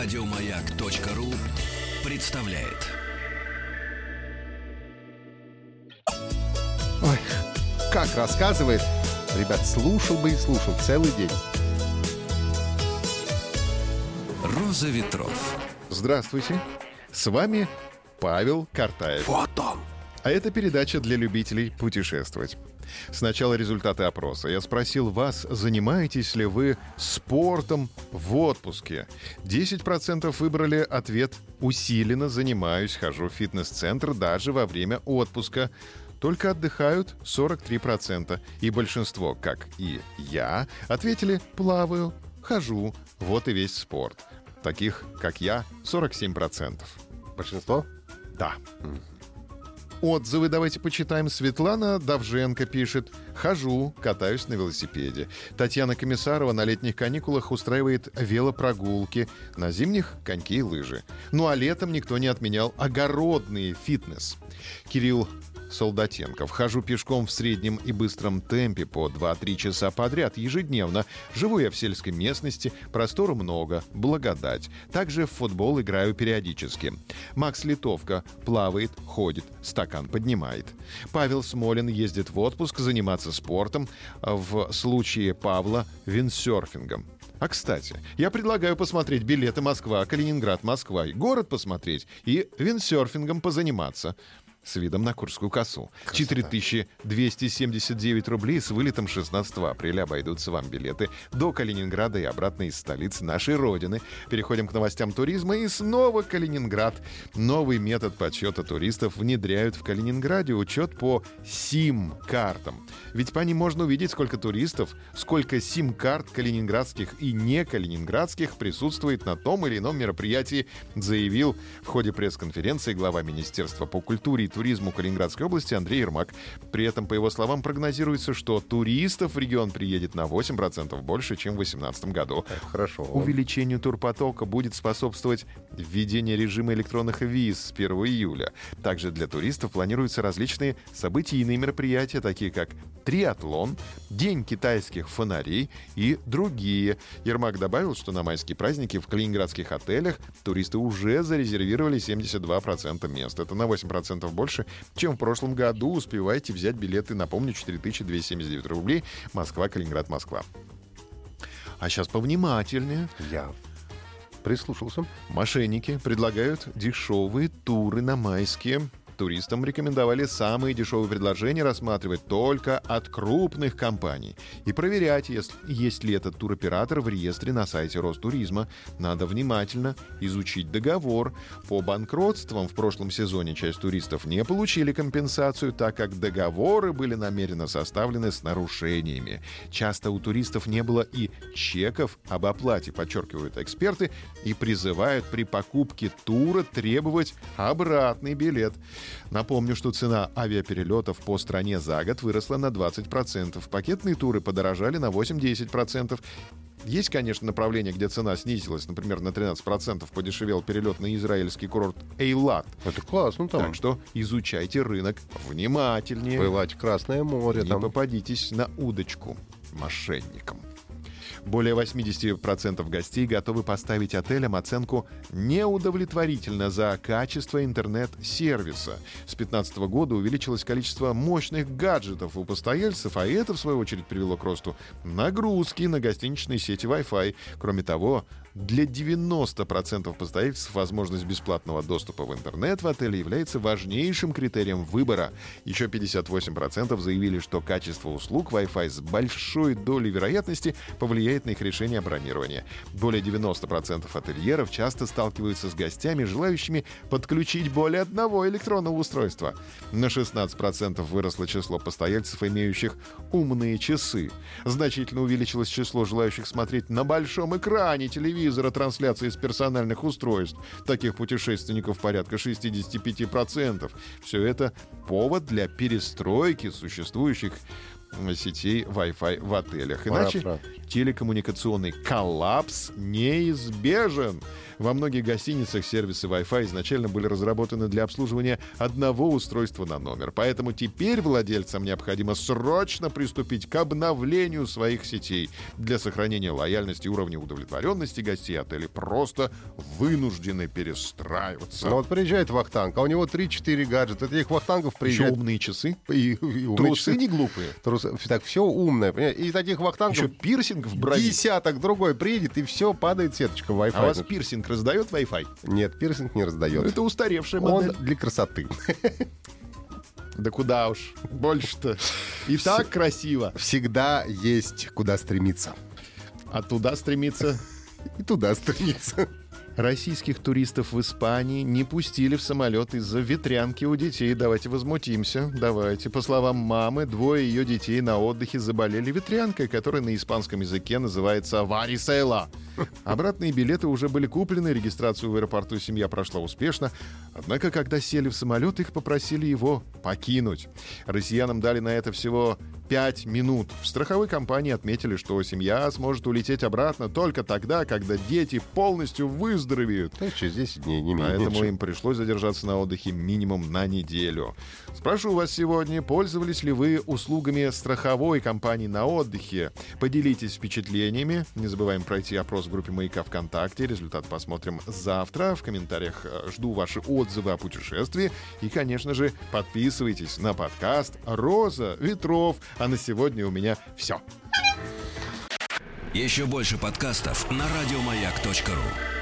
Радиомаяк.ру представляет. Ой, как рассказывает. Ребят, слушал бы и слушал целый день. Роза ветров. Здравствуйте. С вами Павел Картаев. Вот он. А это передача для любителей путешествовать. Сначала результаты опроса. Я спросил вас, занимаетесь ли вы спортом в отпуске. 10% выбрали ответ «усиленно занимаюсь, хожу в фитнес-центр даже во время отпуска». Только отдыхают 43%. И большинство, как и я, ответили «плаваю, хожу, вот и весь спорт». Таких, как я, 47%. Большинство? Да. Отзывы давайте почитаем. Светлана Давженко пишет. Хожу, катаюсь на велосипеде. Татьяна Комиссарова на летних каникулах устраивает велопрогулки. На зимних — коньки и лыжи. Ну а летом никто не отменял огородный фитнес. Кирилл Солдатенков. Хожу пешком в среднем и быстром темпе по 2-3 часа подряд ежедневно. Живу я в сельской местности, простору много, благодать. Также в футбол играю периодически. Макс Литовка плавает, ходит, стакан поднимает. Павел Смолин ездит в отпуск заниматься спортом, в случае Павла – виндсерфингом. А кстати, я предлагаю посмотреть билеты Москва, Калининград, Москва, и город посмотреть и виндсерфингом позаниматься с видом на Курскую косу. 4279 рублей с вылетом 16 апреля обойдутся вам билеты до Калининграда и обратно из столицы нашей Родины. Переходим к новостям туризма и снова Калининград. Новый метод подсчета туристов внедряют в Калининграде учет по сим-картам. Ведь по ним можно увидеть, сколько туристов, сколько сим-карт калининградских и не калининградских присутствует на том или ином мероприятии, заявил в ходе пресс-конференции глава Министерства по культуре и туризму Калининградской области Андрей Ермак. При этом, по его словам, прогнозируется, что туристов в регион приедет на 8% больше, чем в 2018 году. Хорошо. Увеличению турпотока будет способствовать введение режима электронных виз с 1 июля. Также для туристов планируются различные событийные мероприятия, такие как триатлон, День китайских фонарей и другие. Ермак добавил, что на майские праздники в калининградских отелях туристы уже зарезервировали 72% мест. Это на 8% больше, чем в прошлом году. Успевайте взять билеты, напомню, 4279 рублей. Москва, Калининград, Москва. А сейчас повнимательнее. Я прислушался. Мошенники предлагают дешевые туры на майские. Туристам рекомендовали самые дешевые предложения рассматривать только от крупных компаний и проверять, есть, есть ли этот туроператор в реестре на сайте Ростуризма. Надо внимательно изучить договор. По банкротствам в прошлом сезоне часть туристов не получили компенсацию, так как договоры были намеренно составлены с нарушениями. Часто у туристов не было и чеков об оплате, подчеркивают эксперты, и призывают при покупке тура требовать обратный билет. Напомню, что цена авиаперелетов по стране за год выросла на 20%. Пакетные туры подорожали на 8-10%. Есть, конечно, направления, где цена снизилась, например, на 13% подешевел перелет на израильский курорт Эйлат. Это классно там. Так что изучайте рынок внимательнее. Бывать в Красное море. Не там. попадитесь на удочку мошенникам. Более 80% гостей готовы поставить отелям оценку неудовлетворительно за качество интернет-сервиса. С 2015 года увеличилось количество мощных гаджетов у постояльцев, а это, в свою очередь, привело к росту нагрузки на гостиничные сети Wi-Fi. Кроме того, для 90% постояльцев возможность бесплатного доступа в интернет в отеле является важнейшим критерием выбора. Еще 58% заявили, что качество услуг Wi-Fi с большой долей вероятности повлияет на их решение о бронировании. Более 90% ательеров часто сталкиваются с гостями, желающими подключить более одного электронного устройства. На 16% выросло число постояльцев, имеющих умные часы. Значительно увеличилось число желающих смотреть на большом экране телевизора трансляции с персональных устройств. Таких путешественников порядка 65%. Все это повод для перестройки существующих сетей Wi-Fi в отелях. Иначе пора. телекоммуникационный коллапс неизбежен. Во многих гостиницах сервисы Wi-Fi изначально были разработаны для обслуживания одного устройства на номер. Поэтому теперь владельцам необходимо срочно приступить к обновлению своих сетей. Для сохранения лояльности и уровня удовлетворенности гостей отели просто вынуждены перестраиваться. Ну вот приезжает Вахтанг, а у него 3-4 гаджета. Этих Вахтангов Еще приезжает... умные часы. И, и умные Трусы часы. не глупые. Трусы. Так все умное. понимаете? И таких Вахтангов Еще пирсинг в брови. десяток другой приедет, и все, падает сеточка Wi-Fi. А у вас пирсинг раздает Wi-Fi? Нет, пирсинг не раздает. Это устаревшая Он модель. для красоты. Да куда уж. Больше-то. И так красиво. Всегда есть куда стремиться. А туда стремиться. И туда стремиться. Российских туристов в Испании не пустили в самолет из-за ветрянки у детей. Давайте возмутимся. Давайте. По словам мамы, двое ее детей на отдыхе заболели ветрянкой, которая на испанском языке называется варисейла. Обратные билеты уже были куплены, регистрацию в аэропорту семья прошла успешно. Однако, когда сели в самолет, их попросили его покинуть. Россиянам дали на это всего 5 минут. В страховой компании отметили, что семья сможет улететь обратно только тогда, когда дети полностью выздоровеют. То есть через 10 дней, не менее. Поэтому им пришлось задержаться на отдыхе минимум на неделю. Спрошу вас сегодня, пользовались ли вы услугами страховой компании на отдыхе? Поделитесь впечатлениями. Не забываем пройти опрос в группе «Маяка ВКонтакте». Результат посмотрим завтра. В комментариях э, жду ваши отзывы о путешествии. И, конечно же, подписывайтесь на подкаст «Роза ветров». А на сегодня у меня все. Еще больше подкастов на радиомаяк.ру.